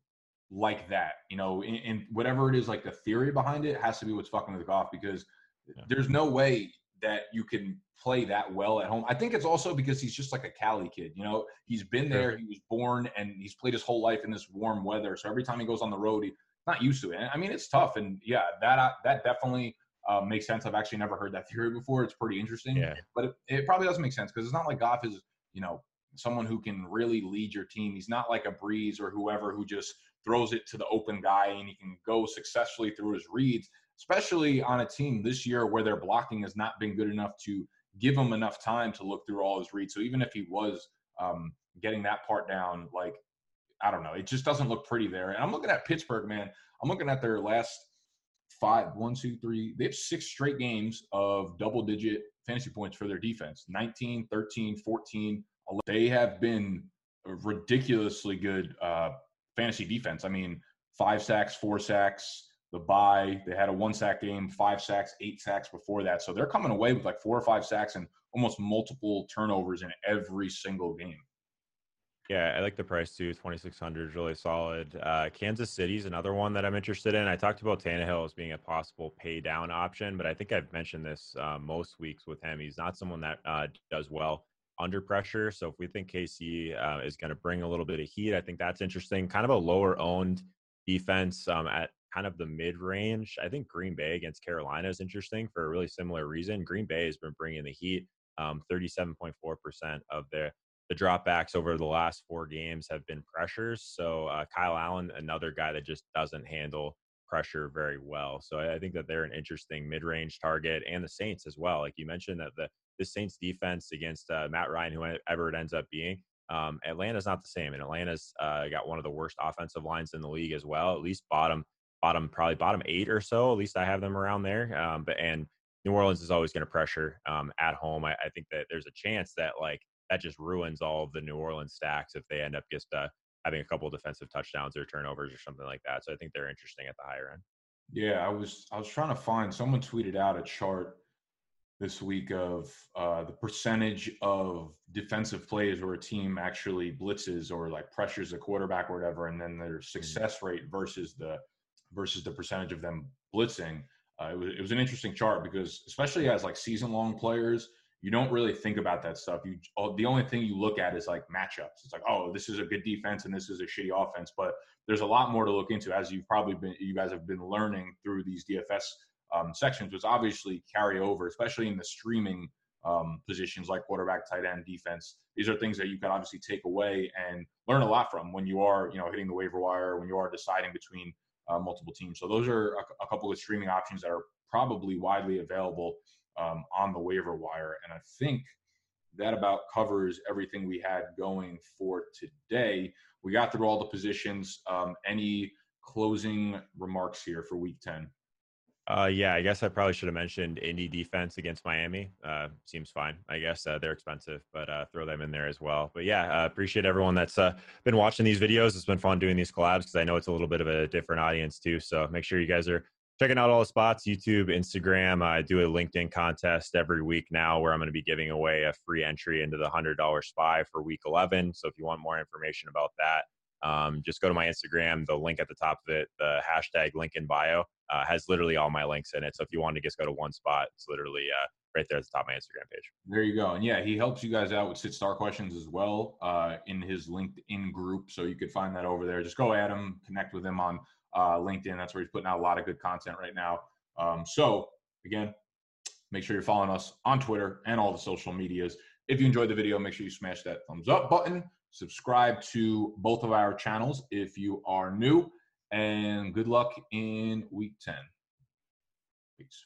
like that, you know, and, whatever it is, like the theory behind it has to be what's fucking with Goff because yeah. there's no way that you can play that well at home. I think it's also because he's just like a Cali kid. You know, he's been there, he was born, and he's played his whole life in this warm weather. So every time he goes on the road, he's not used to it. And I mean, it's tough. And yeah, that uh, that definitely uh, makes sense. I've actually never heard that theory before. It's pretty interesting. Yeah. But it, it probably doesn't make sense because it's not like Goff is, you know, someone who can really lead your team. He's not like a Brees or whoever who just throws it to the open guy and he can go successfully through his reads especially on a team this year where their blocking has not been good enough to give him enough time to look through all his reads. So even if he was um, getting that part down, like I don't know, it just doesn't look pretty there. And I'm looking at Pittsburgh, man. I'm looking at their last five, one, two, three. They have six straight games of double digit fantasy points for their defense 19, 13, 14. 11. They have been ridiculously good uh, fantasy defense. I mean, five sacks, four sacks, the bye. They had a one sack game, five sacks, eight sacks before that. So they're coming away with like four or five sacks and almost multiple turnovers in every single game. Yeah, I like the price too. Twenty six hundred is really solid. Uh, Kansas City's another one that I'm interested in. I talked about Tannehill as being a possible pay down option, but I think I've mentioned this uh, most weeks with him. He's not someone that uh, does well under pressure. So if we think KC uh, is going to bring a little bit of heat, I think that's interesting. Kind of a lower owned defense um, at kind of the mid range. I think Green Bay against Carolina is interesting for a really similar reason. Green Bay has been bringing the heat. Um, 37.4% of the the dropbacks over the last four games have been pressures. So uh, Kyle Allen, another guy that just doesn't handle pressure very well. So I, I think that they're an interesting mid-range target, and the Saints as well. Like you mentioned, that the the Saints defense against uh, Matt Ryan, whoever it ends up being, um, Atlanta's not the same, and Atlanta's uh, got one of the worst offensive lines in the league as well. At least bottom bottom probably bottom eight or so. At least I have them around there. Um, but and New Orleans is always going to pressure um, at home. I, I, think that there's a chance that like that just ruins all of the New Orleans stacks if they end up just uh, having a couple defensive touchdowns or turnovers or something like that. So I think they're interesting at the higher end. Yeah, I was I was trying to find someone tweeted out a chart this week of uh, the percentage of defensive plays where a team actually blitzes or like pressures a quarterback or whatever, and then their mm-hmm. success rate versus the versus the percentage of them blitzing. Uh, it, was, it was an interesting chart because especially as like season long players, you don't really think about that stuff. You the only thing you look at is like matchups. It's like, oh, this is a good defense and this is a shitty offense. But there's a lot more to look into as you've probably been you guys have been learning through these DFS um, sections, which obviously carry over, especially in the streaming um, positions like quarterback, tight end, defense. These are things that you can obviously take away and learn a lot from when you are, you know, hitting the waiver wire, when you are deciding between uh, multiple teams. So those are a, a, couple of streaming options that are probably widely available um, on the waiver wire. And I think that about covers everything we had going for today. We got through all the positions. Um, any closing remarks here for week 10? Uh, yeah, I guess I probably should have mentioned Indy defense against Miami. Uh, seems fine. I guess uh, they're expensive, but uh, throw them in there as well. But yeah, uh, appreciate everyone that's uh, been watching these videos. It's been fun doing these collabs because I know it's a little bit of a different audience too. So make sure you guys are checking out all the spots YouTube, Instagram. I do a LinkedIn contest every week now where I'm going to be giving away a free entry into the $100 spy for week 11. So if you want more information about that, um, just go to my Instagram. The link at the top of it, the hashtag link in bio, uh, has literally all my links in it. So if you want to just go to one spot, it's literally uh, right there at the top of my Instagram page. There you go. And yeah, he helps you guys out with sit star questions as well uh, in his LinkedIn group. So you could find that over there. Just go at him, connect with him on uh, LinkedIn. That's where he's putting out a lot of good content right now. Um, so again, make sure you're following us on Twitter and all the social medias. If you enjoyed the video, make sure you smash that thumbs up button. Subscribe to both of our channels if you are new. And good luck in week 10. Peace.